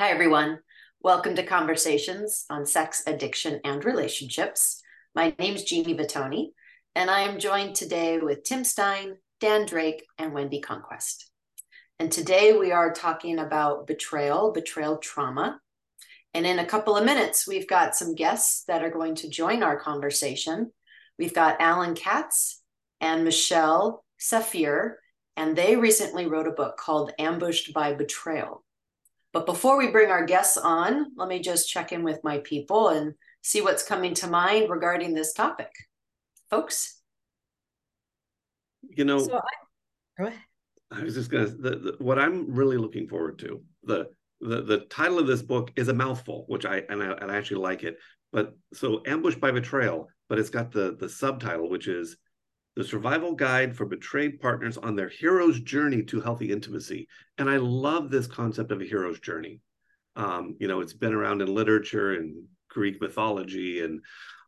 Hi, everyone. Welcome to Conversations on Sex, Addiction, and Relationships. My name is Jeannie Vitoni, and I am joined today with Tim Stein, Dan Drake, and Wendy Conquest. And today we are talking about betrayal, betrayal trauma. And in a couple of minutes, we've got some guests that are going to join our conversation. We've got Allan Katz and Michelle Saffier, and they recently wrote a book called Ambushed by Betrayal but before we bring our guests on, let me just check in with my people and see what's coming to mind regarding this topic. Folks? You know, so I, go ahead. I was just gonna the, the, what I'm really looking forward to the the the title of this book is a mouthful, which I and I, and I actually like it. But so ambush by betrayal, but it's got the the subtitle, which is the survival guide for betrayed partners on their hero's journey to healthy intimacy. And I love this concept of a hero's journey. Um, you know, it's been around in literature and Greek mythology and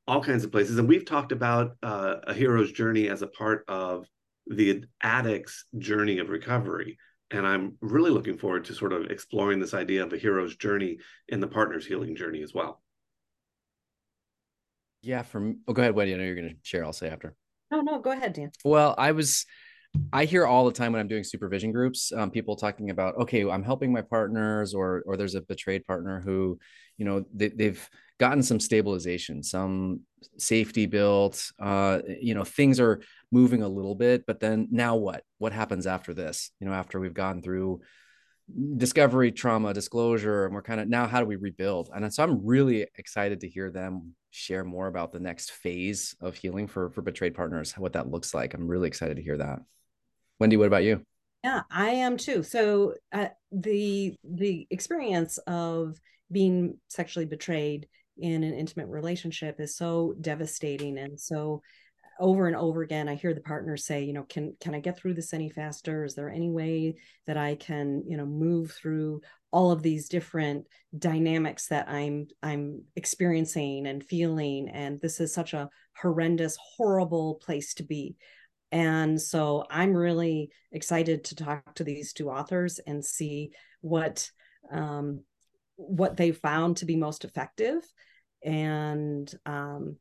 all kinds of places. And we've talked about uh, a hero's journey as a part of the addict's journey of recovery. And I'm really looking forward to sort of exploring this idea of a hero's journey in the partner's healing journey as well. Yeah, from oh, go ahead, Wendy. I know you're going to share. I'll say after. No, no, go ahead, Dan. Well, I was I hear all the time when I'm doing supervision groups, um, people talking about, okay, I'm helping my partners, or or there's a betrayed partner who, you know, they, they've gotten some stabilization, some safety built, uh, you know, things are moving a little bit, but then now what? What happens after this? You know, after we've gone through discovery, trauma, disclosure, and we're kind of now how do we rebuild? And so I'm really excited to hear them share more about the next phase of healing for for betrayed partners, what that looks like. I'm really excited to hear that. Wendy, what about you? Yeah, I am too. So uh, the the experience of being sexually betrayed in an intimate relationship is so devastating and so over and over again i hear the partners say you know can can i get through this any faster? Is there any way that i can you know move through all of these different dynamics that i'm i'm experiencing and feeling? And this is such a horrendous horrible place to be. And so i'm really excited to talk to these two authors and see what um, what they found to be most effective. And um,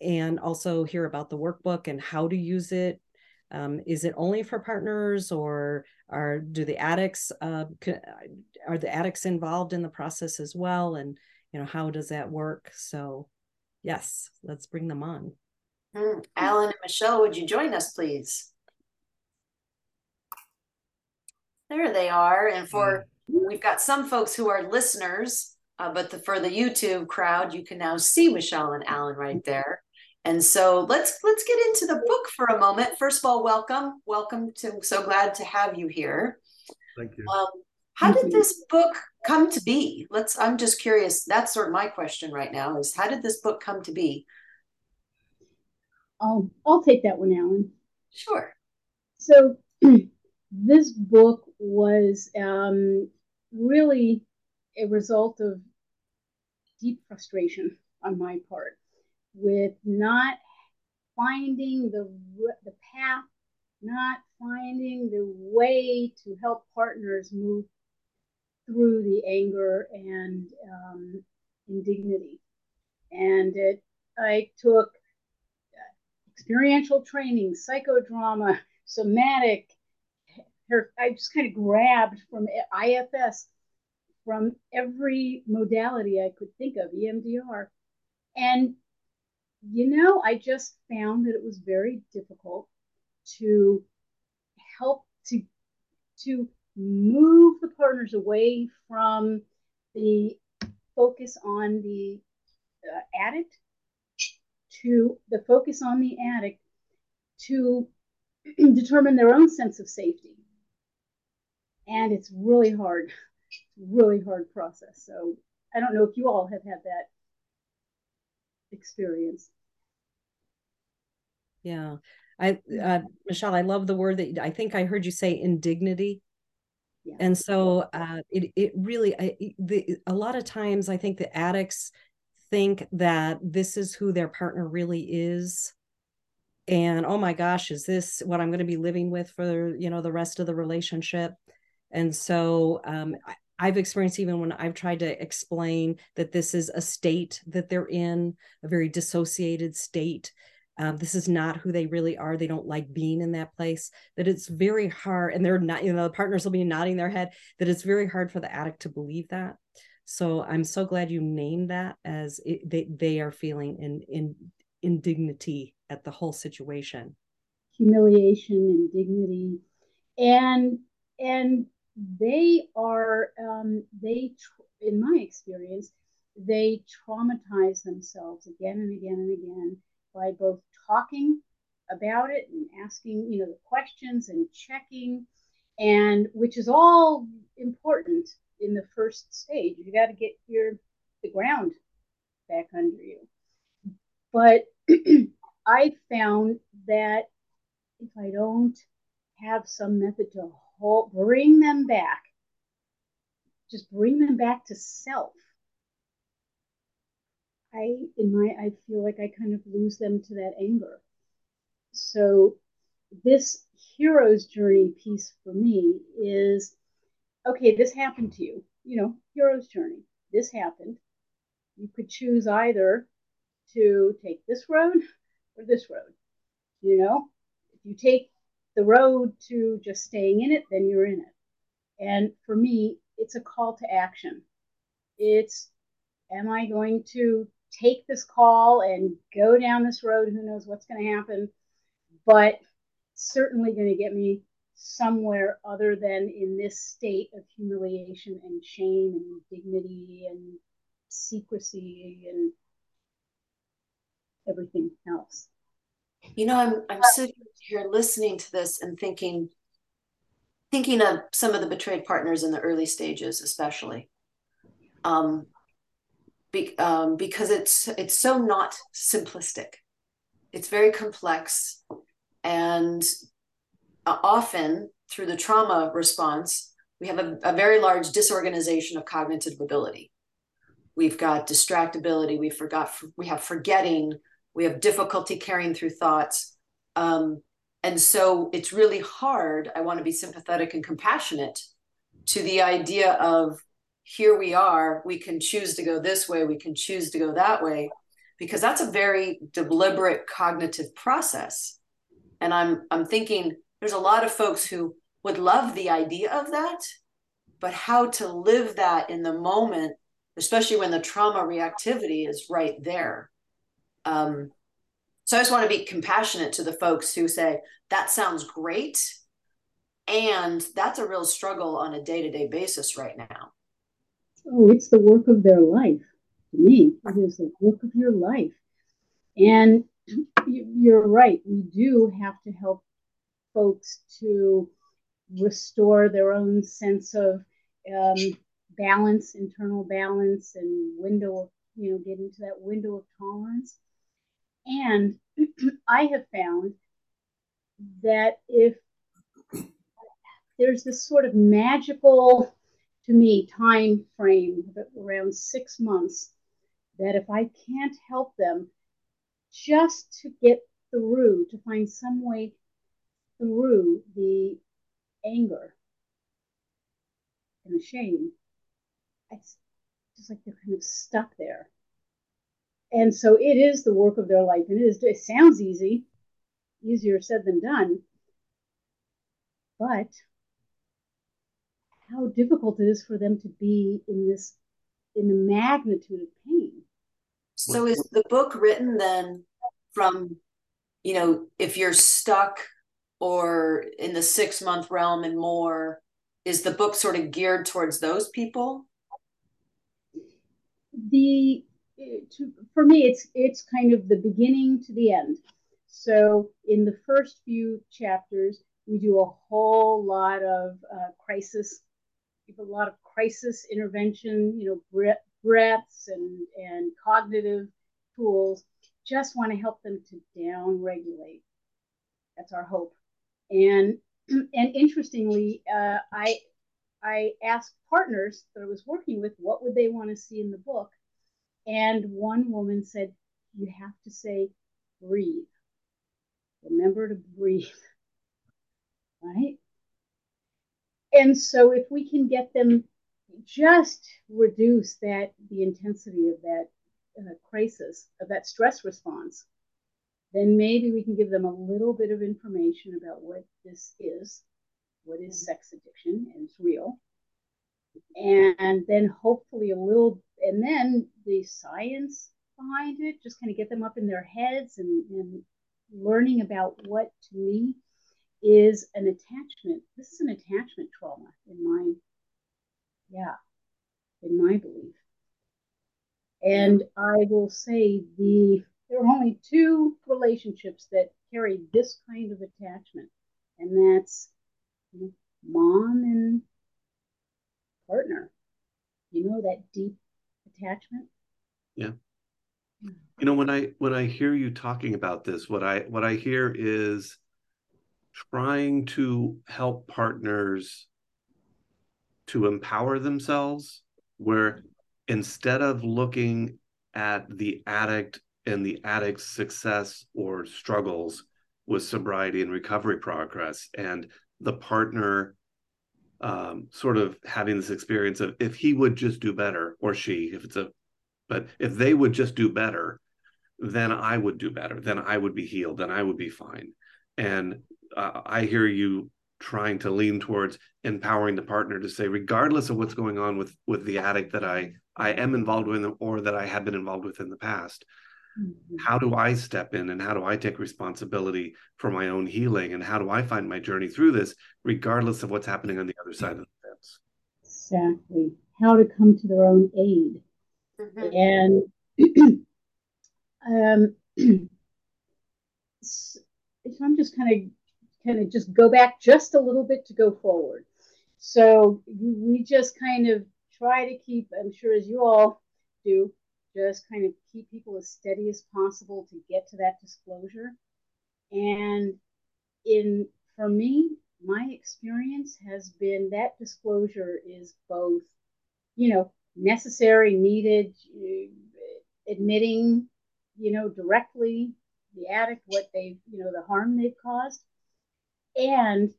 and also hear about the workbook and how to use it. Um, is it only for partners or are do the addicts uh, are the addicts involved in the process as well and you know how does that work so yes let's bring them on mm. allan and michelle would you join us please there they are and for mm. we've got some folks who are listeners uh, but the, for the YouTube crowd, you can now see Michelle and Allan right there. And so let's let's get into the book for a moment. First of all, welcome, welcome to. So glad to have you here. Thank you. Um, how did this book come to be? Let's. I'm just curious. That's sort of my question right now. Is how did this book come to be? I'll I'll take that one, Allan. Sure. So this book was um, really a result of deep frustration on my part with not finding the the path, not finding the way to help partners move through the anger and um, indignity. And it, I took experiential training, psychodrama, somatic. I just kind of grabbed from IFS from every modality I could think of, EMDR. And, you know, I just found that it was very difficult to help to, to move the partners away from the focus on the uh, addict to the focus on the addict to determine their own sense of safety. And it's really hard really hard process. So I don't know if you all have had that experience. Yeah. I uh, Michelle, I love the word that I think I heard you say indignity. Yeah. And so uh, it it really I, the, a lot of times I think the addicts think that this is who their partner really is and oh my gosh is this what i'm going to be living with for you know the rest of the relationship and so um, I've experienced even when I've tried to explain that this is a state that they're in, a very dissociated state. Um, this is not who they really are. They don't like being in that place. That it's very hard, and they're not. You know, the partners will be nodding their head. That it's very hard for the addict to believe that. So I'm so glad you named that as it, they they are feeling in in indignity at the whole situation, humiliation, indignity, and and they are um, they in my experience they traumatize themselves again and again and again by both talking about it and asking you know the questions and checking and which is all important in the first stage. You got to get your the ground back under you. But i found that if i don't have some method to bring them back. Just bring them back to self. I in my I feel like I kind of lose them to that anger. So this hero's journey piece for me is okay, this happened to you. You know, hero's journey. This happened. You could choose either to take this road or this road. You know, if you take the road to just staying in it, then you're in it. And for me, it's a call to action. It's, am I going to take this call and go down this road? Who knows what's going to happen? But certainly going to get me somewhere other than in this state of humiliation and shame and dignity and secrecy and everything else. You know, I'm I'm sitting here listening to this and thinking thinking of some of the betrayed partners in the early stages, especially. Um, be, um, because it's it's so not simplistic. It's very complex, and uh, often through the trauma response, we have a, a very large disorganization of cognitive ability. We've got distractibility. We forgot. We have forgetting we have difficulty carrying through thoughts. Um, and so it's really hard i want to be sympathetic and compassionate to the idea of here we are we can choose to go this way we can choose to go that way because that's a very deliberate cognitive process. And i'm i'm thinking there's a lot of folks who would love the idea of that but how to live that in the moment especially when the trauma reactivity is right there um, so I just want to be compassionate to the folks who say, that sounds great. And that's a real struggle on a day to day basis right now. Oh, it's the work of their life. To me, it is the work of your life. And you're right. We do have to help folks to restore their own sense of um, balance, internal balance, and window of, you know, get into that window of tolerance. And I have found that if there's this sort of magical, to me, time frame of around six months, that if I can't help them just to get through, to find some way through the anger and the shame, it's just like they're kind of stuck there and so it is the work of their life. And it is it sounds easy easier said than done. But how difficult it is for them to be in this in the magnitude of pain. So is the book written then from you know if you're stuck or in the six month realm and more is the book sort of geared towards those people? The to, for me, it's it's kind of the beginning to the end. So in the first few chapters, we do a whole lot of uh, crisis, a lot of crisis intervention, you know, breaths and and cognitive tools. Just want to help them to down regulate. That's our hope. And and interestingly, uh, I I asked partners that I was working with what would they want to see in the book, and one woman said, You have to say, breathe. Remember to breathe. Right? And so if we can get them just reduce that the intensity of that uh, crisis of that stress response then maybe we can give them a little bit of information about what this is what is sex addiction and it's real and then hopefully a little and then the science behind it just kind of get them up in their heads and, and learning about what to me is an attachment. This is an attachment trauma in my yeah in my belief. And i will say the there are only two relationships that carry this kind of attachment and that's mom and partner. You know that deep attachment. Yeah. Hmm. You know when I when I hear you talking about this, what I what I hear is trying to help partners to empower themselves where instead of looking at the addict and the addict's success or struggles with sobriety and recovery progress and the partner um, sort of having this experience of if he would just do better or she if it's a but if they would just do better then i would do better then i would be healed then i would be fine. And uh, i hear you trying to lean towards empowering the partner to say regardless of what's going on with with the addict that i i am involved with or that i have been involved with in the past Mm-hmm. How do I step in and how do I take responsibility for my own healing and how do I find my journey through this, regardless of what's happening on the other side of the fence? Exactly. How to come to their own aid. Mm-hmm. And um, so I'm just kind of kind of just go back just a little bit to go forward. So we just kind of try to keep, I'm sure as you all do, just kind of keep people as steady as possible to get to that disclosure. And in for me, my experience has been that disclosure is both, you know, necessary, needed, admitting, you know, directly the addict what they've, you know, the harm they've caused, and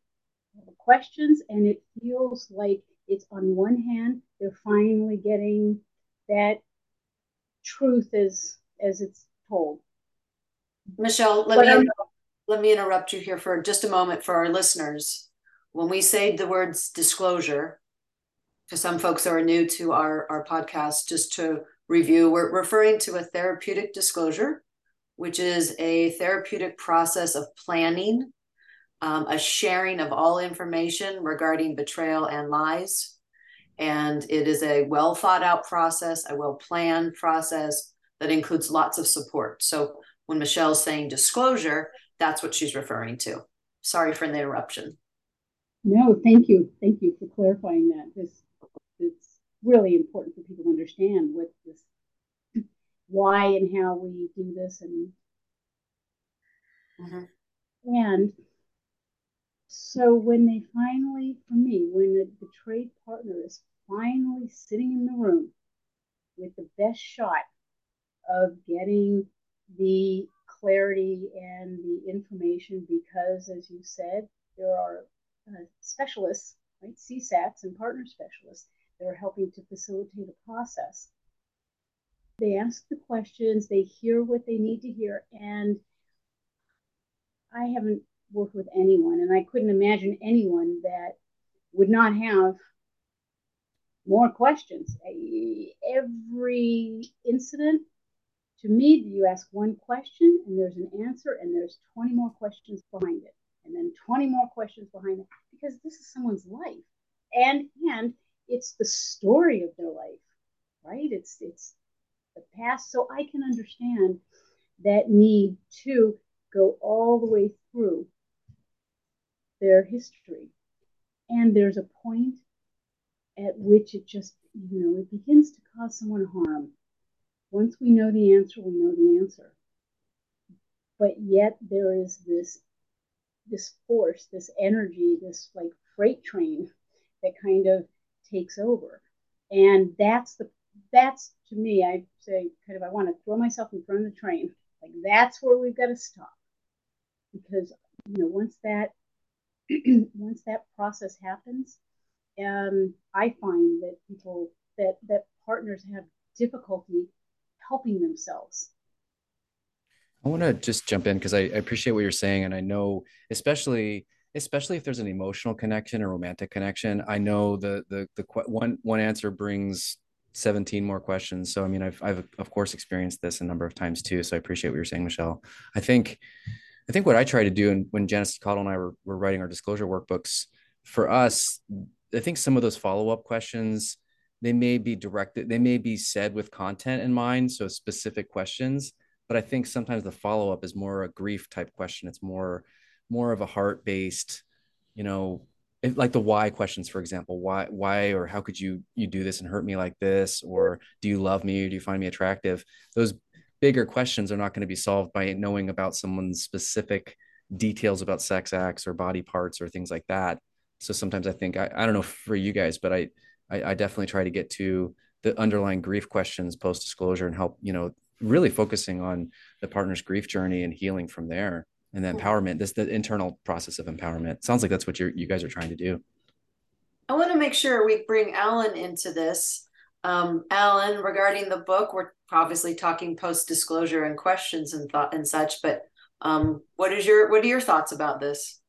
the questions. And it feels like it's on one hand, they're finally getting that truth as as it's told. Michelle, let me let me interrupt you here for just a moment for our listeners. When we say the words disclosure, to some folks are new to our, our podcast, just to review, we're referring to a therapeutic disclosure, which is a therapeutic process of planning, um, a sharing of all information regarding betrayal and lies and it is a well thought out process, a well planned process that includes lots of support. So when Michelle's saying disclosure, that's what she's referring to. Sorry for the interruption. No, thank you. Thank you for clarifying that. This it's really important for people to understand what this why and how we do this and mm-hmm. and so when they finally, for me, when the betrayed partner is finally sitting in the room with the best shot of getting the clarity and the information, because as you said, there are uh, specialists, right, CSATs and partner specialists that are helping to facilitate a process. They ask the questions, they hear what they need to hear, and I haven't work with anyone, and I couldn't imagine anyone that would not have more questions. Every incident, to me, you ask one question and there's an answer, and there's 20 more questions behind it, and then 20 more questions behind it, because this is someone's life, and and it's the story of their life, right? It's it's the past, so I can understand that need to go all the way through their history. And there's a point at which it just, you know, it begins to cause someone harm. Once we know the answer, we know the answer. But yet there is this this force, this energy, this like freight train that kind of takes over. And that's the that's to me, I say kind of I want to throw myself in front of the train. Like that's where we've got to stop. Because you know, once that once that process happens, and I find that people that that partners have difficulty helping themselves. I want to just jump in because I, I appreciate what you're saying, and I know especially especially if there's an emotional connection or romantic connection. I know the the the one one answer brings 17 more questions. So I mean, I've I've of course experienced this a number of times too. So I appreciate what you're saying, Michelle. I think I think what I try to do, and when Janice Caudill and I were, were writing our disclosure workbooks, for us, I think some of those follow up questions they may be directed, they may be said with content in mind, so specific questions. But I think sometimes the follow up is more a grief type question. It's more more of a heart based, you know, if, like the why questions, for example. Why why or how could you you do this and hurt me like this? Or do you love me? Or do you find me attractive? Those bigger questions are not going to be solved by knowing about someone's specific details about sex acts or body parts or things like that. So sometimes I think I, I don't know for you guys, but I, I, I definitely try to get to the underlying grief questions post disclosure and help you know really focusing on the partner's grief journey and healing from there. And the empowerment this the internal process of empowerment. Sounds like that's what you're you guys are trying to do. I want to make sure we bring allan into this um, allan regarding the book we're obviously talking post disclosure and questions and thought and such but um, what is your what are your thoughts about this?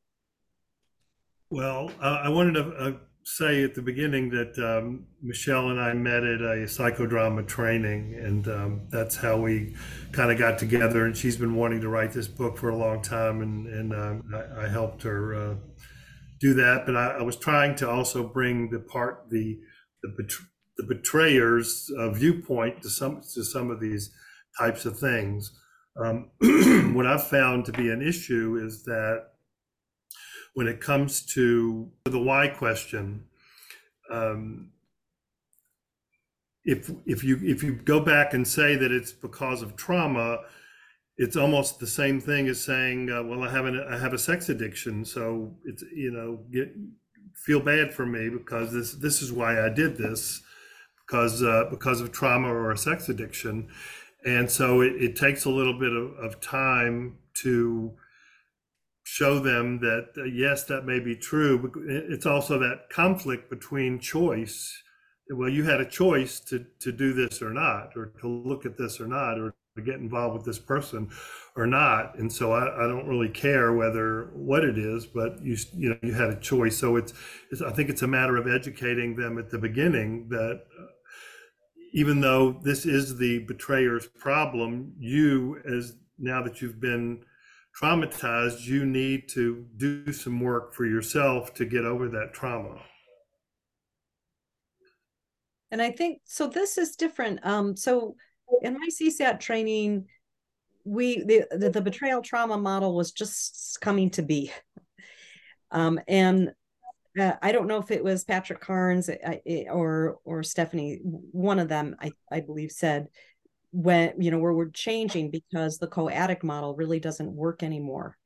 Well uh, i wanted to uh, say at the beginning that um, michelle and i met at a psychodrama training and um, that's how we kind of got together and she's been wanting to write this book for a long time and, and um, I, I, helped her uh, do that but I, I, was trying to also bring the part the the the betrayer's uh, viewpoint to some to some of these types of things. Um, what I've found to be an issue is that when it comes to the why question, um, if if you if you go back and say that it's because of trauma, it's almost the same thing as saying, uh, "Well, I have an, I have a sex addiction, so it's you know get, feel bad for me because this this is why I did this." Because uh, because of trauma or a sex addiction, and so it, it takes a little bit of, of time to show them that uh, yes, that may be true. It's also that conflict between choice. Well, you had a choice to to do this or not, or to look at this or not, or to get involved with this person or not. And so I, I don't really care whether what it is, but you you know you had a choice. So it's, it's I think it's a matter of educating them at the beginning that even though this is the betrayer's problem, you, as now that you've been traumatized, you need to do some work for yourself to get over that trauma. And I think so. This is different. Um, so in my CSAT training, we the, the, the betrayal trauma model was just coming to be, um, and uh, I don't know if it was Patrick Carnes or or Stephanie, one of them, I, I believe, said when you know where we're changing because the co-addict model really doesn't work anymore.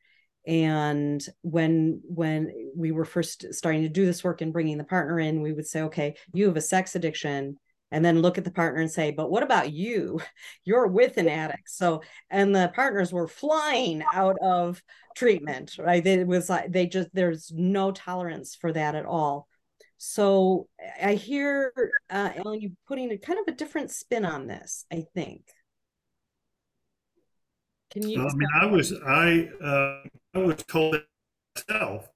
And when when we were first starting to do this work and bringing the partner in, we would say, okay, you have a sex addiction, and then look at the partner and say, but what about you? You're with an addict. So, and the partners were flying out of treatment, right? It was like they just there's no tolerance for that at all. So I hear uh, Allan, you putting a kind of a different spin on this. I think. Can you? I mean, I was I uh, I was told myself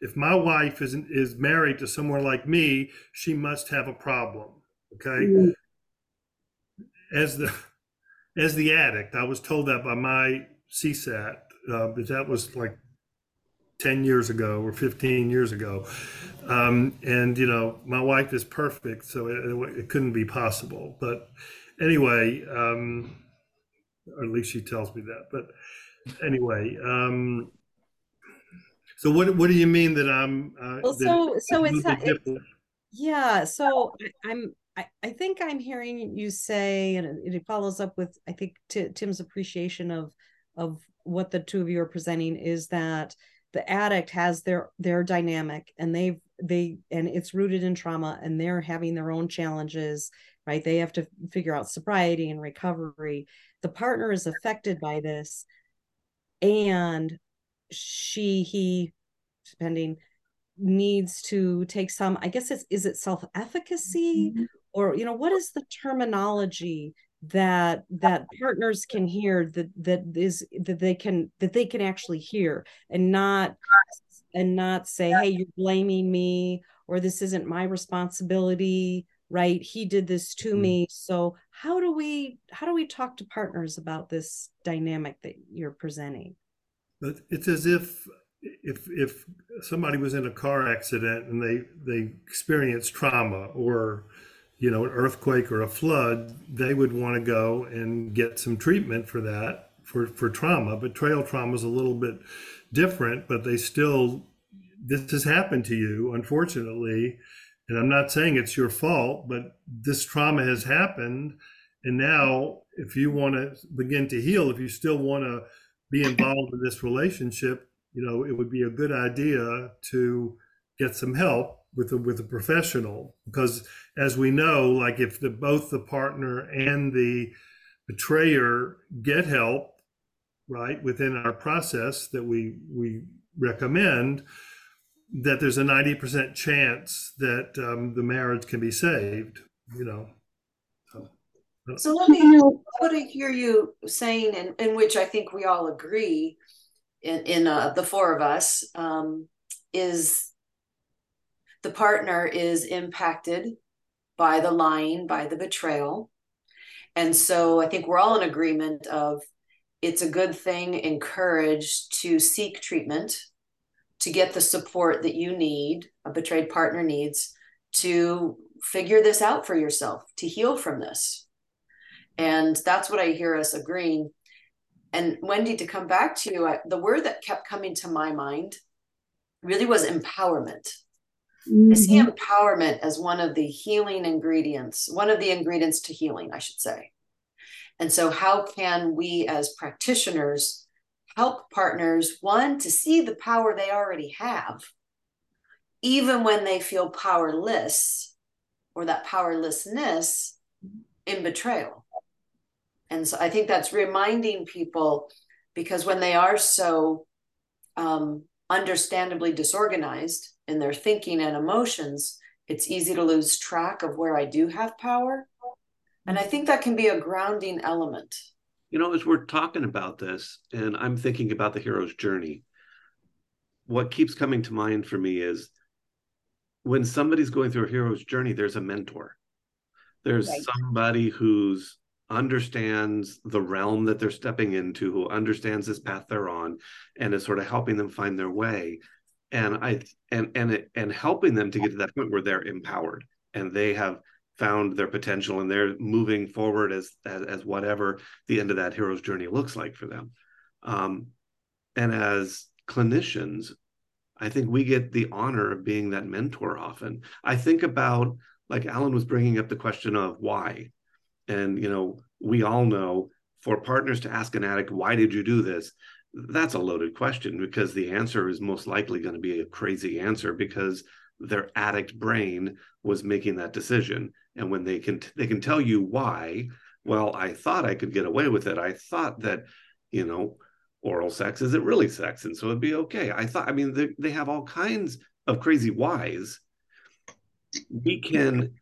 if my wife is is married to someone like me, she must have a problem. Okay. Mm-hmm. As the as the addict, I was told that by my CSAT uh, but that was like 10 years ago or 15 years ago. Um, and, you know, my wife is perfect, so it, it couldn't be possible. But anyway, um, or at least she tells me that. But anyway, um, so what what do you mean that I'm? Uh, well, so so it's not. It, yeah. So I'm. I, I think I'm hearing you say, and it, follows up with I think t- Tim's appreciation of of what the two of you are presenting is that the addict has their their dynamic and they've they and it's rooted in trauma and they're having their own challenges right? They have to figure out sobriety and recovery. The partner is affected by this and she he depending needs to take some i guess it's is it self-efficacy? Mm-hmm. Or you know what is the terminology that that partners can hear that that is that they can that they can actually hear and not and not say hey you're blaming me or this isn't my responsibility right? He did this to mm-hmm. me. So how do we how do we talk to partners about this dynamic that you're presenting? It's as if if if somebody was in a car accident and they they experienced trauma or you know an earthquake or a flood they would want to go and get some treatment for that for for trauma. But trail trauma is a little bit different but they still this has happened to you unfortunately. And i'm not saying it's your fault but this trauma has happened. And now if you want to begin to heal if you still want to be involved in this relationship you know it would be a good idea to get some help with a, with a professional because as we know like if the both the partner and the betrayer get help right within our process that we we recommend that there's a 90% chance that um, the marriage can be saved you know. So, let me what I hear you saying and in which I think we all agree in, in uh, the four of us um, is the partner is impacted by the lying, by the betrayal. And so I think we're all in agreement of it's a good thing, encouraged to seek treatment, to get the support that you need, a betrayed partner needs, to figure this out for yourself, to heal from this. And that's what I hear us agreeing. And Wendy, to come back to you, I, the word that kept coming to my mind really was empowerment. Mm-hmm. I see empowerment as one of the healing ingredients, one of the ingredients to healing, I should say. And so, how can we as practitioners help partners, one, to see the power they already have, even when they feel powerless or that powerlessness in betrayal? And so, I think that's reminding people because when they are so um, understandably disorganized, in their thinking and emotions, it's easy to lose track of where I do have power. And I think that can be a grounding element. You know, as we're talking about this, and I'm thinking about the hero's journey, what keeps coming to mind for me is when somebody's going through a hero's journey, there's a mentor. There's right. somebody who's understands the realm that they're stepping into, who understands this path they're on, and is sort of helping them find their way and i and and and helping them to get to that point where they're empowered and they have found their potential and they're moving forward as as, as whatever the end of that hero's journey looks like for them. Um, and as clinicians i think we get the honor of being that mentor often. I think about like allan was bringing up the question of why. And you know we all know for partners to ask an addict why did you do this that's a loaded question because the answer is most likely going to be a crazy answer because their addict brain was making that decision. And when they can they can tell you why well i thought i could get away with it. I thought that you know oral sex isn't really sex and so it'd be okay. I thought i mean they, they have all kinds of crazy whys. We can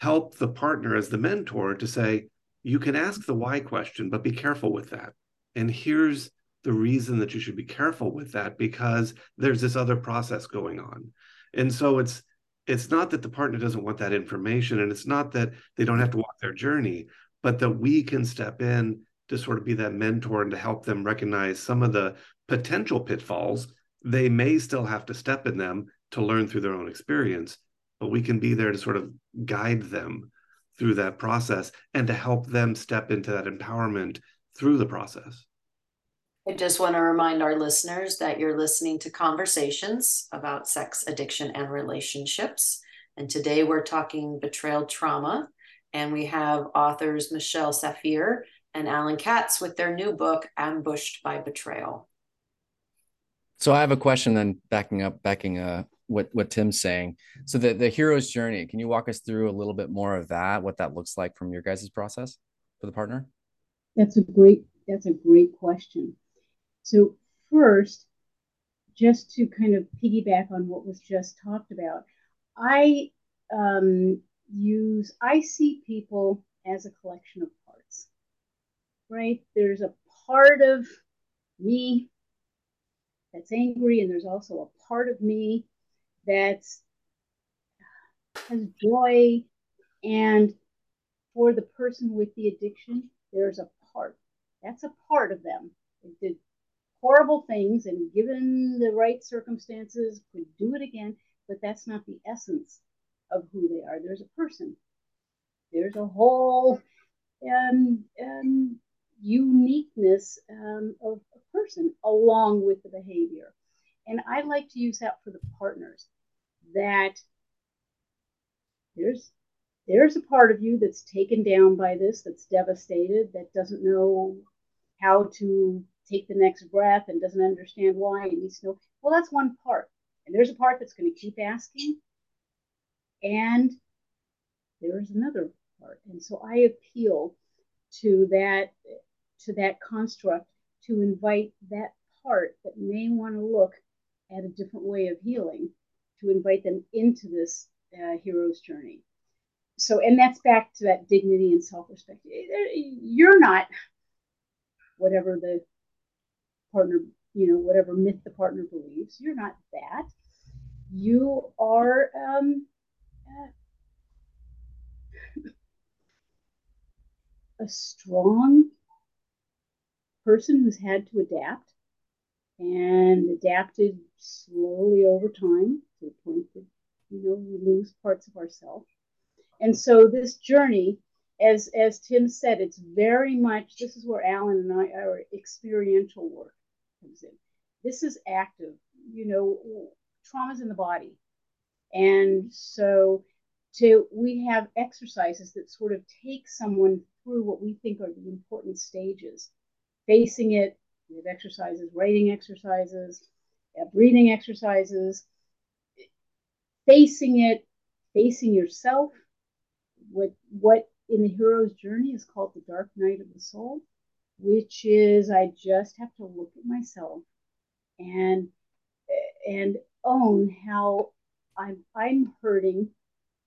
help the partner as the mentor to say you can ask the why question but be careful with that. And here's the reason that you should be careful with that because there's this other process going on. And so it's it's not that the partner doesn't want that information and it's not that they don't have to walk their journey, but that we can step in to sort of be that mentor and to help them recognize some of the potential pitfalls. They may still have to step in them to learn through their own experience, but we can be there to sort of guide them through that process and to help them step into that empowerment through the process. I just want to remind our listeners that you're listening to conversations about sex addiction and relationships. And today we're talking betrayal trauma. And we have authors Michelle Saffier and Allan Katz with their new book, Ambushed by Betrayal. So I have a question then backing up, backing uh what what Tim's saying. So the the hero's journey, can you walk us through a little bit more of that, what that looks like from your guys' process for the partner? That's a great that's a great question. So, first, just to kind of piggyback on what was just talked about, I um, use, I see people as a collection of parts, right? There's a part of me that's angry, and there's also a part of me that's has joy. And for the person with the addiction, there's a part. That's a part of them. Horrible things and given the right circumstances could do it again, but that's not the essence of who they are. There's a person. There's a whole um, um, uniqueness um, of a person along with the behavior. And I like to use that for the partners that there's there's a part of you that's taken down by this, that's devastated, that doesn't know how to take the next breath and doesn't understand why and needs to know. Well, that's one part. And there's a part that's going to keep asking. And there's another part. And so I appeal to that to that construct to invite that part that may want to look at a different way of healing, to invite them into this uh, hero's journey. So, and that's back to that dignity and self respect. You're not whatever the partner, you know, whatever myth the partner believes. You're not that. You are um, a strong person who's had to adapt and adapted slowly over time to the point that you know we lose parts of ourselves and so this journey as as tim said it's very much this is where allan and i our experiential work comes in. This is active you know trauma's in the body. And so to we have exercises that sort of take someone through what we think are the important stages. Facing it we have exercises writing exercises breathing exercises. Facing it facing yourself what what in the hero's journey is called the dark night of the soul which is i just have to look at myself and and own how i'm i'm hurting.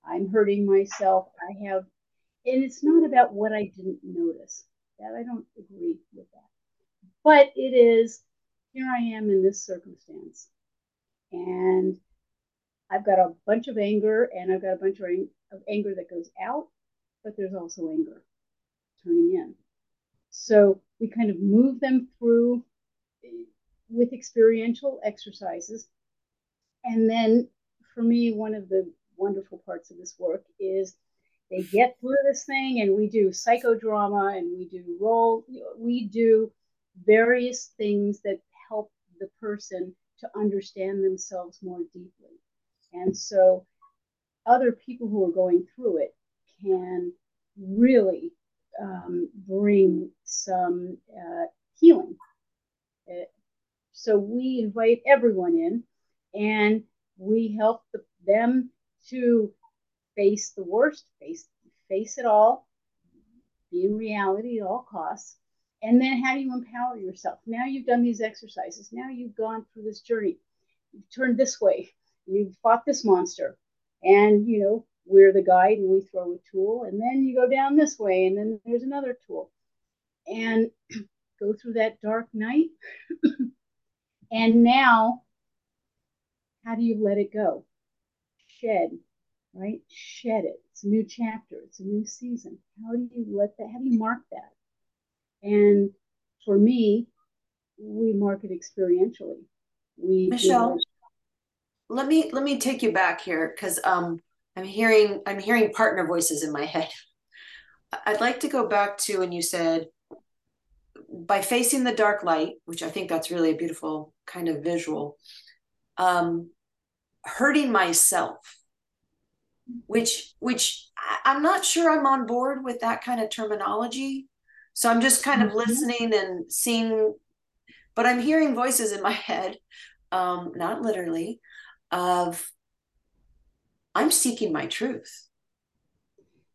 I'm hurting myself. I have and it's not about what i didn't notice. That i don't agree with that. But it is here i am in this circumstance. And i've got a bunch of anger and i've got a bunch of, of anger that goes out but there's also anger turning in so we kind of move them through with experiential exercises. And then for me one of the wonderful parts of this work is they get through this thing and we do psychodrama and we do role we do various things that help the person to understand themselves more deeply. And so other people who are going through it can really um, bring some uh, healing. Uh, so we invite everyone in and we help the, them to face the worst, face, face it all, be in reality at all costs. And then how do you empower yourself? Now you've done these exercises. Now you've gone through this journey. You've turned this way. You've fought this monster. And, you know, we're the guide and we throw a tool. And then you go down this way and then there's another tool. And go through that dark night. and now, how do you let it go? Shed, right? Shed it. It's a new chapter. It's a new season. How do you let that? How do you mark that? And for me, we mark it experientially. We Michelle, let me let me take you back here because um, I'm hearing I'm hearing partner voices in my head. I'd like to go back to when you said by facing the dark light, which I think that's really a beautiful kind of visual, um, hurting myself, which which I'm not sure I'm on board with that kind of terminology. So I'm just kind of mm-hmm. listening and seeing, but I'm hearing voices in my head, um, not literally, of I'm seeking my truth.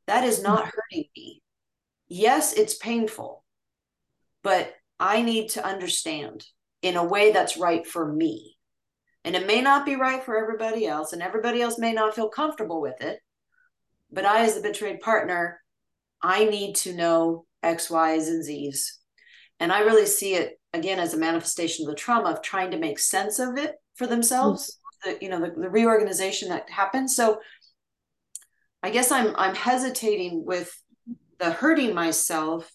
That is not mm-hmm. hurting me. Yes, it's painful, but I need to understand in a way that's right for me. And it may not be right for everybody else, and everybody else may not feel comfortable with it. But I, as a betrayed partner, I need to know X, Y's, and Z's. And I really see it again as a manifestation of the trauma of trying to make sense of it for themselves. The, you know, the, the reorganization that happens. So I guess I'm I'm hesitating with the hurting myself,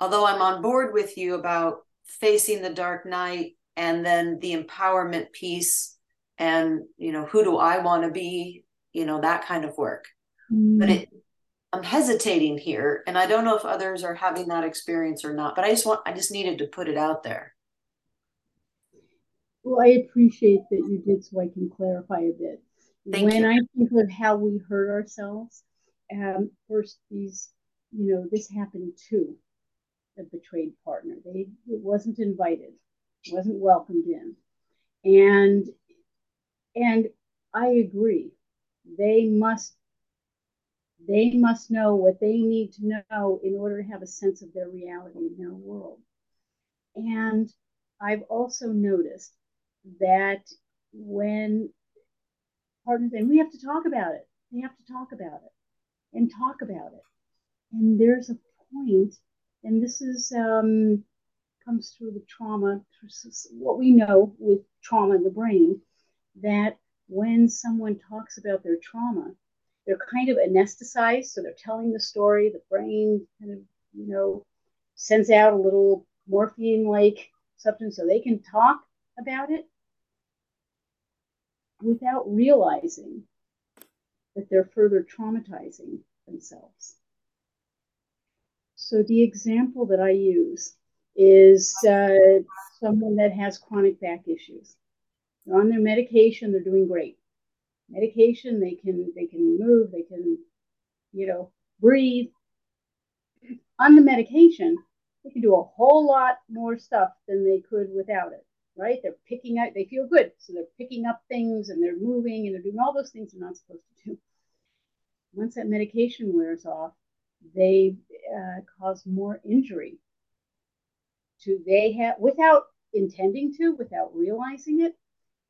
although I'm on board with you about facing the dark night and then the empowerment piece and you know who do I want to be, you know that kind of work. Mm. But it I'm hesitating here and I don't know if others are having that experience or not, but I just want I just needed to put it out there. Well, I appreciate that you did so I can clarify a bit. Thank when you. I think of how we hurt ourselves, um, first these, you know, this happened to a betrayed partner. They it wasn't invited, wasn't welcomed in, and and I agree. They must they must know what they need to know in order to have a sense of their reality in their world. And I've also noticed that when partners, and we have to talk about it, we have to talk about it and talk about it. And there's a point, and this is um, comes through the trauma, what we know with trauma in the brain, that when someone talks about their trauma, they're kind of anesthetized, so they're telling the story. The brain kind of, you know, sends out a little morphine-like substance so they can talk about it without realizing that they're further traumatizing themselves. So the example that I use is uh, someone that has chronic back issues. They're on their medication, they're doing great medication they can they can move they can you know breathe on the medication they can do a whole lot more stuff than they could without it right? They're picking up they feel good. So they're picking up things and they're moving and they're doing all those things they're not supposed to do. Once that medication wears off they uh, cause more injury to they have without intending to without realizing it.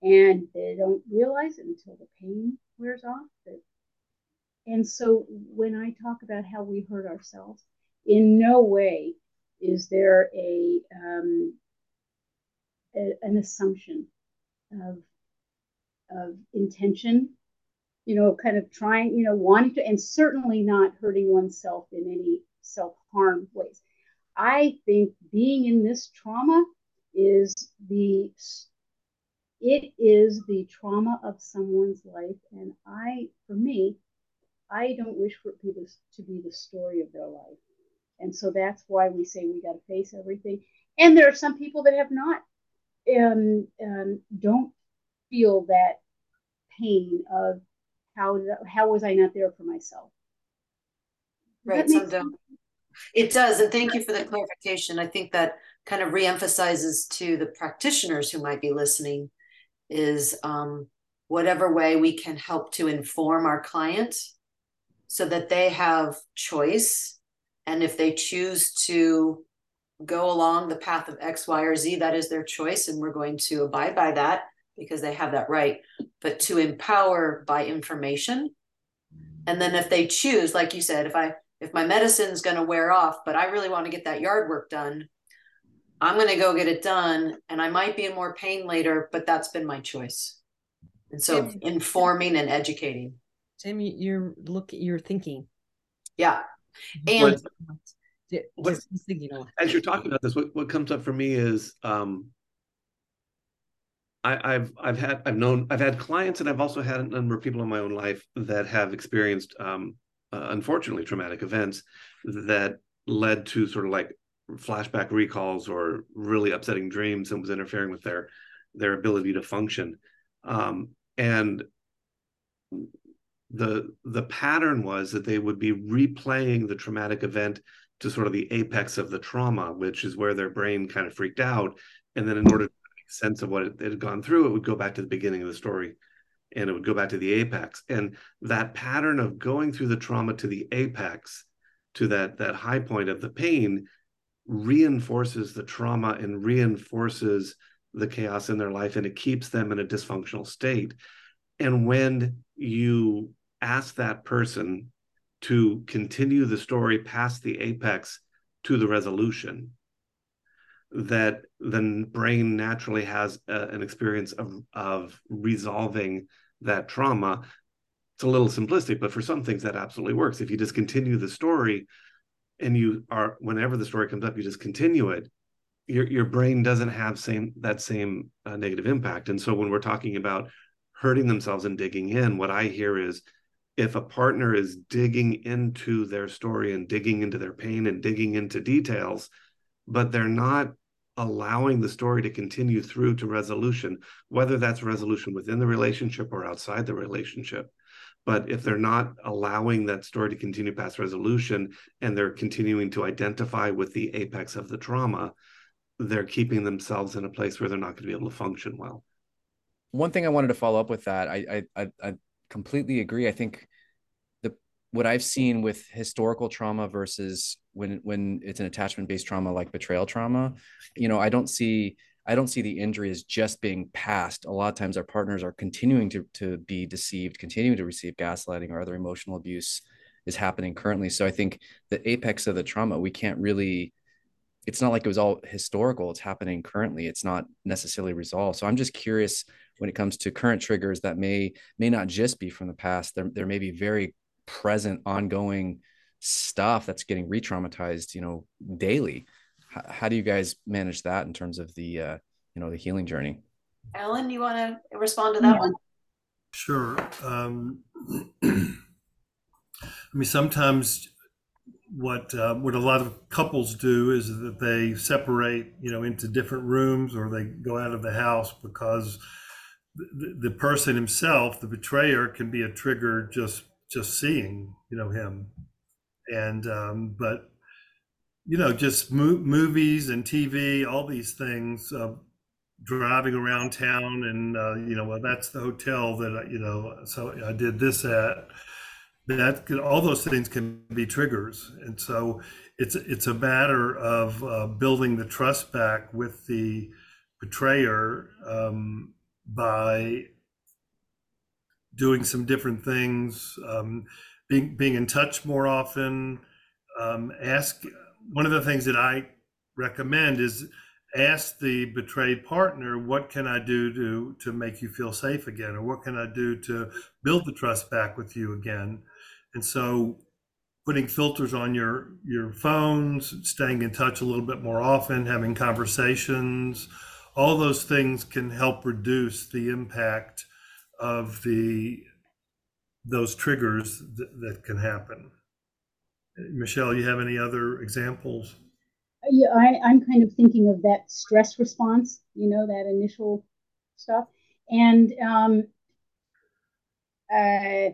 And they don't realize it until the pain wears off. And so when I talk about how we hurt ourselves, in no way is there a, um, a an assumption of of intention, you know, kind of trying, you know, wanting to, and certainly not hurting oneself in any self harm ways. I think being in this trauma is the it is the trauma of someone's life. And I, for me, I don't wish for people to be the story of their life. And so that's why we say we got to face everything. And there are some people that have not, um, um, don't feel that pain of how how was I not there for myself. Right. So it does, and thank you for the clarification. I think that kind of reemphasizes to the practitioners who might be listening is um, whatever way we can help to inform our client so that they have choice. And if they choose to go along the path of X, Y, or Z, that is their choice. And we're going to abide by that because they have that right. But to empower by information. And then if they choose, like you said, if I if my medicine's going to wear off, but I really want to get that yard work done, I'm going to go get it done and I might be in more pain later, but that's been my choice. And so Tim, informing and educating. Tim, you're look you're thinking. Yeah. And what, as you're talking about this, what, what comes up for me is, um, I, have I've had I've known I've had clients and I've also had a number of people in my own life that have experienced um, uh, unfortunately traumatic events that led to sort of like flashback recalls or really upsetting dreams and was interfering with their their ability to function. Um, and the the pattern was that they would be replaying the traumatic event to sort of the apex of the trauma which is where their brain kind of freaked out and then in order to make sense of what it, it had gone through it would go back to the beginning of the story and it would go back to the apex and that pattern of going through the trauma to the apex to that that high point of the pain reinforces the trauma and reinforces the chaos in their life and it keeps them in a dysfunctional state. And when you ask that person to continue the story past the apex to the resolution, that the brain naturally has a, an experience of, of resolving that trauma. It's a little simplistic, but for some things that absolutely works. If you just continue the story and you are, whenever the story comes up, you just continue it, your your brain doesn't have same that same uh, negative impact. And so when we're talking about hurting themselves and digging in, what I hear is if a partner is digging into their story and digging into their pain and digging into details, but they're not allowing the story to continue through to resolution, whether that's resolution within the relationship or outside the relationship. But if they're not allowing that story to continue past resolution and they're continuing to identify with the apex of the trauma, they're keeping themselves in a place where they're not going to be able to function well. One thing I wanted to follow up with that, I I I completely agree. I think the what I've seen with historical trauma versus when when it's an attachment based trauma like betrayal trauma, you know, I don't see I don't see the injury as just being passed. A lot of times our partners are continuing to to be deceived, continuing to receive gaslighting or other emotional abuse is happening currently. So I think the apex of the trauma, we can't really it's not like it was all historical it's happening currently it's not necessarily resolved so i'm just curious when it comes to current triggers that may may not just be from the past there, there may be very present ongoing stuff that's getting re-traumatized you know daily. How, how do you guys manage that in terms of the uh, you know the healing journey? Allan you want to respond to that yeah. one? Sure um, i mean sometimes what uh, what a lot of couples do is that they separate, you know, into different rooms, or they go out of the house because the, the person himself, the betrayer, can be a trigger just just seeing, you know, him, and um, but you know, just mo- movies and TV, all these things. Uh, driving around town and uh, you know well that's the hotel that I, you know so i did this at that could, all those things can be triggers and so it's it's a matter of uh, building the trust back with the betrayer um, by doing some different things um, being being in touch more often. Um, ask one of the things that i recommend is ask the betrayed partner what can i do to to make you feel safe again? Or what can i do to build the trust back with you again? And so putting filters on your your phones, staying in touch a little bit more often, having conversations, all those things can help reduce the impact of the those triggers that, that can happen. Michelle, you have any other examples? Yeah, I, I'm kind of thinking of that stress response, you know, that initial stuff. And um, uh,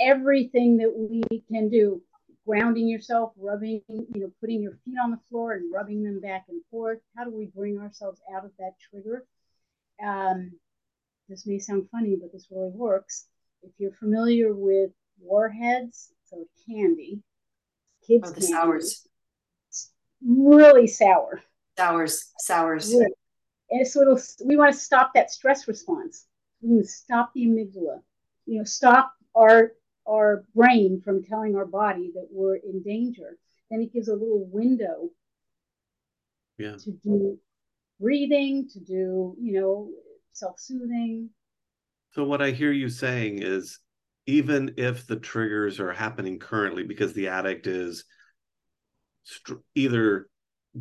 everything that we can do grounding yourself rubbing you know putting your feet on the floor and rubbing them back and forth. How do we bring ourselves out of that trigger? Um, this may sound funny but this really works. If you're familiar with warheads so candy kids oh, the candy, sours. Really sour. Sours sours. Really. and so it'll we want to stop that stress response. We want to stop the amygdala. You know stop our our brain from telling our body that we're in danger, then it gives a little window yeah. to do breathing, to do, you know, self soothing. So, what I hear you saying is even if the triggers are happening currently because the addict is str- either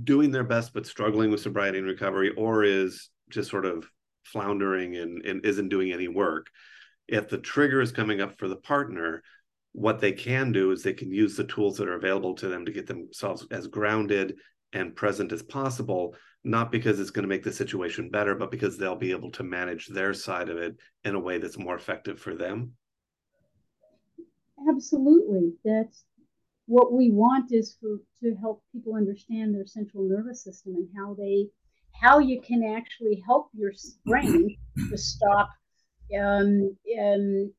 doing their best but struggling with sobriety and recovery or is just sort of floundering and, and isn't doing any work if the trigger is coming up for the partner, what they can do is they can use the tools that are available to them to get themselves as grounded and present as possible, not because it's going to make the situation better, but because they'll be able to manage their side of it in a way that's more effective for them. Absolutely. That's what we want is for to help people understand their central nervous system and how they how you can actually help your brain to stop um, uh,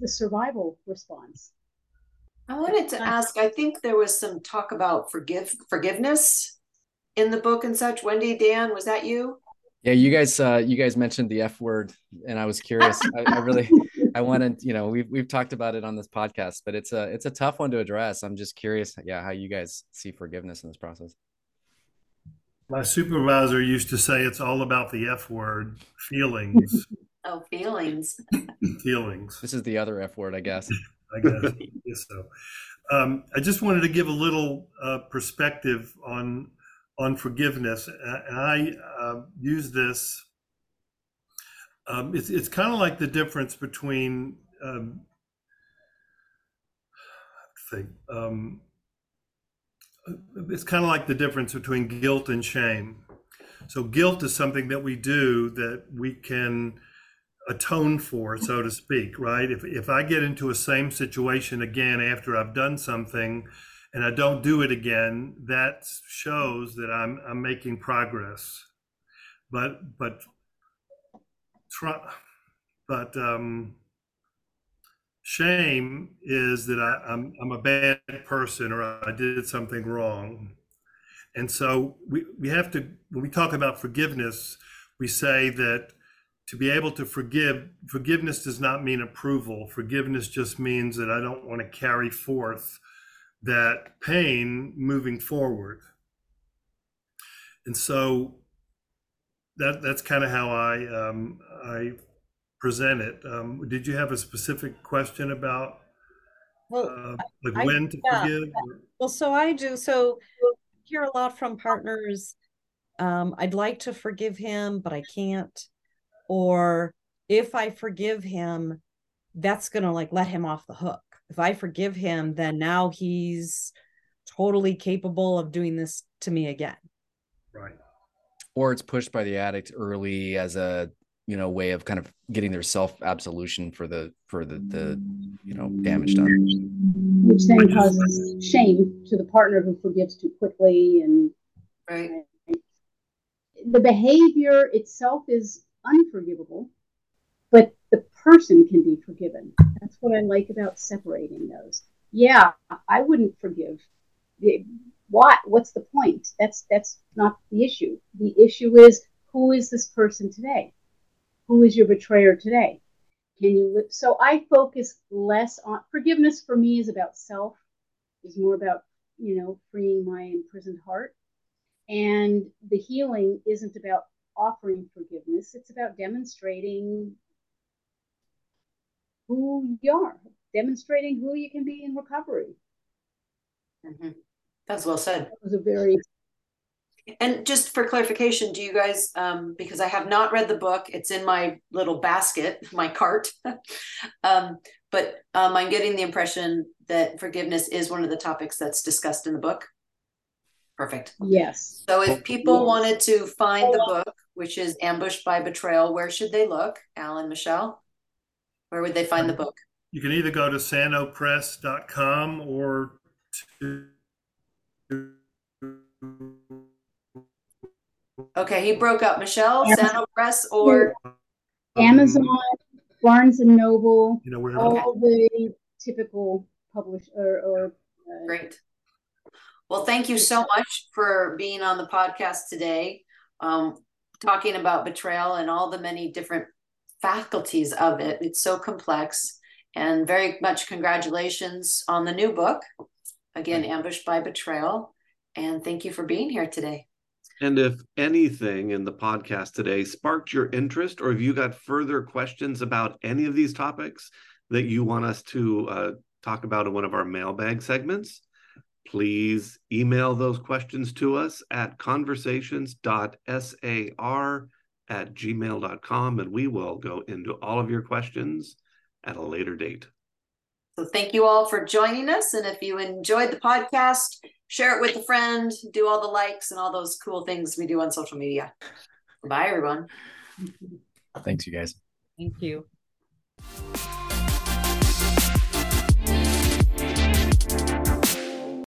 the survival response. I wanted to ask. I think there was some talk about forgive forgiveness in the book and such? Wendy, Dan, was that you? Yeah, you guys, uh, you guys mentioned the F word, and I was curious. I, I, really, I wanted, you know, we've we've talked about it on this podcast, but it's a it's a tough one to address. I'm just curious, yeah, how you guys see forgiveness in this process. My supervisor used to say it's all about the F word, feelings. oh, feelings. feelings. This is the other F word, I guess. I guess, I guess so. Um, I just wanted to give a little uh, perspective on on forgiveness, and I uh, use this. Um, it's it's kind of like the difference between um, think um, it's kind of like the difference between guilt and shame. So guilt is something that we do that we can atone for, so to speak, right? If if I get into a same situation again after I've done something and I don't do it again, that shows that I'm I'm making progress. But but try, but um, shame is that I, I'm I'm a bad person or I did something wrong. And so we, we have to when we talk about forgiveness, we say that to be able to forgive, forgiveness does not mean approval. Forgiveness just means that I don't want to carry forth that pain moving forward. And so that that's kind of how I um, I present it. Um, did you have a specific question about well, uh, like I, when to yeah. forgive? Well, so I do. So hear a lot from partners. Um, I'd like to forgive him, but I can't or if I forgive him, that's going to like let him off the hook. If I forgive him, then now he's totally capable of doing this to me again. Right. Or it's pushed by the addict early as a you know way of kind of getting their self absolution for the for the the you know damage done which then causes shame to the partner who forgives too quickly and right the behavior itself is unforgivable, but the person can be forgiven. That's what I like about separating those. Yeah, I wouldn't forgive. What? What's the point? That's that's not the issue. The issue is who is this person today? Who is your betrayer today? Can you live? So I focus less on forgiveness. For me, is about self. Is more about you know freeing my imprisoned heart, and the healing isn't about offering forgiveness. It's about demonstrating who you are, demonstrating who you can be in recovery. Mm-hmm. That's well said. That was a very and just for clarification, do you guys, um, because I have not read the book, it's in my little basket, my cart. um, but um, I'm getting the impression that forgiveness is one of the topics that's discussed in the book. Perfect. Yes. So if people yes. wanted to find the book, which is Ambushed by Betrayal, where should they look? Allan, Michelle? Where would they find the book? You can either go to sanopress.com or to Okay, he broke up. Michelle, Sano Press or Amazon, Barnes and Noble, you know, where all okay. the typical publish or, or uh, great. Well, thank you so much for being on the podcast today, um, talking about betrayal and all the many different faculties of it. It's so complex. And very much congratulations on the new book. Again, Ambushed by Betrayal. And thank you for being here today. And if anything in the podcast today sparked your interest, or if you got further questions about any of these topics that you want us to uh, talk about in one of our mailbag segments, please email those questions to us at conversations.sar at gmail.com and we will go into all of your questions at a later date. So thank you all for joining us. And if you enjoyed the podcast, share it with a friend, do all the likes and all those cool things we do on social media. Bye, everyone. Thanks, you guys. Thank you.